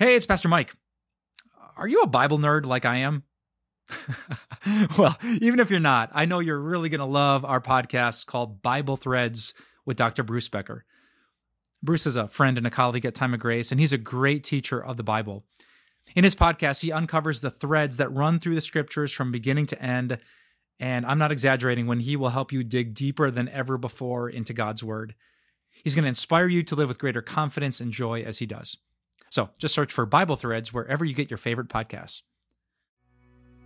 Hey, it's Pastor Mike. Are you a Bible nerd like I am? well, even if you're not, I know you're really going to love our podcast called Bible Threads with Dr. Bruce Becker. Bruce is a friend and a colleague at Time of Grace, and he's a great teacher of the Bible. In his podcast, he uncovers the threads that run through the scriptures from beginning to end. And I'm not exaggerating when he will help you dig deeper than ever before into God's word. He's going to inspire you to live with greater confidence and joy as he does. So just search for Bible Threads wherever you get your favorite podcasts.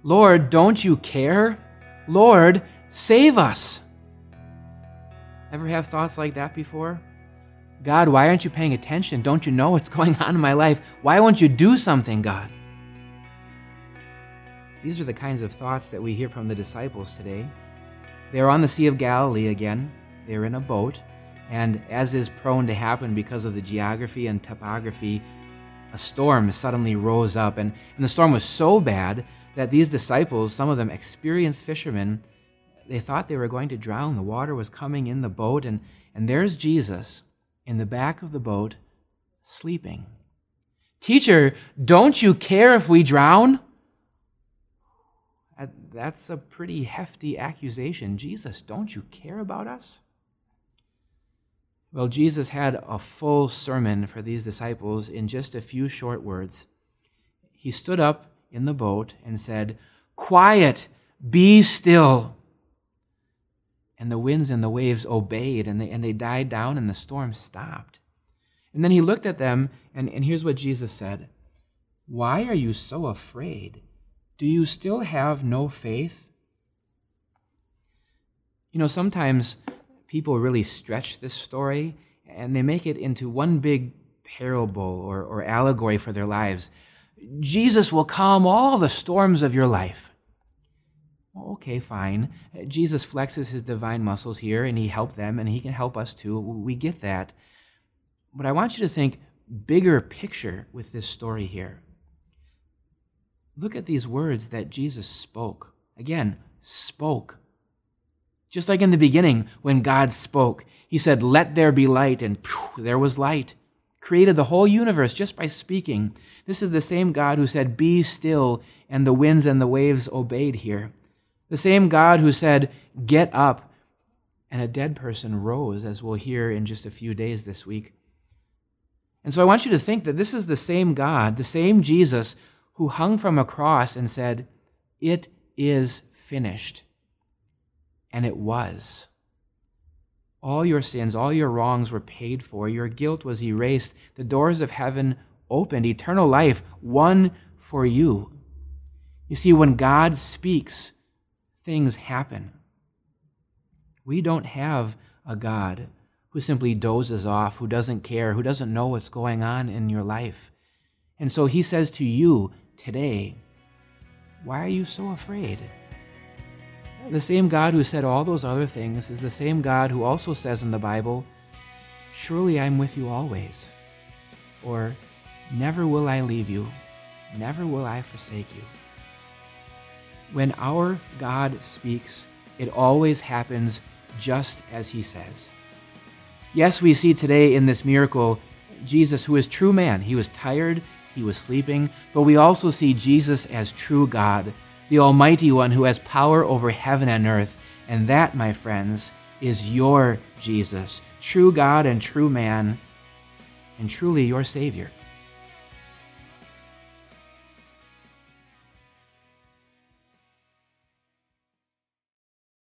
Lord, don't you care? Lord, save us. Ever have thoughts like that before? God, why aren't you paying attention? Don't you know what's going on in my life? Why won't you do something, God? These are the kinds of thoughts that we hear from the disciples today. They are on the Sea of Galilee again. They are in a boat, and as is prone to happen because of the geography and topography, a storm suddenly rose up, and, and the storm was so bad that these disciples, some of them experienced fishermen, they thought they were going to drown. The water was coming in the boat, and, and there's Jesus in the back of the boat sleeping. Teacher, don't you care if we drown? That's a pretty hefty accusation. Jesus, don't you care about us? Well, Jesus had a full sermon for these disciples in just a few short words. He stood up in the boat and said, Quiet, be still. And the winds and the waves obeyed, and they, and they died down, and the storm stopped. And then he looked at them, and, and here's what Jesus said Why are you so afraid? Do you still have no faith? You know, sometimes people really stretch this story and they make it into one big parable or, or allegory for their lives. Jesus will calm all the storms of your life. Okay, fine. Jesus flexes his divine muscles here and he helped them and he can help us too. We get that. But I want you to think bigger picture with this story here. Look at these words that Jesus spoke. Again, spoke. Just like in the beginning when God spoke, He said, Let there be light, and phew, there was light. Created the whole universe just by speaking. This is the same God who said, Be still, and the winds and the waves obeyed here. The same God who said, Get up, and a dead person rose, as we'll hear in just a few days this week. And so I want you to think that this is the same God, the same Jesus who hung from a cross and said, It is finished. And it was. All your sins, all your wrongs were paid for. Your guilt was erased. The doors of heaven opened. Eternal life won for you. You see, when God speaks, things happen. We don't have a God who simply dozes off, who doesn't care, who doesn't know what's going on in your life. And so he says to you today, Why are you so afraid? The same God who said all those other things is the same God who also says in the Bible, Surely I'm with you always. Or, Never will I leave you, never will I forsake you. When our God speaks, it always happens just as he says. Yes, we see today in this miracle Jesus, who is true man. He was tired, he was sleeping, but we also see Jesus as true God, the Almighty One who has power over heaven and earth. And that, my friends, is your Jesus, true God and true man, and truly your Savior.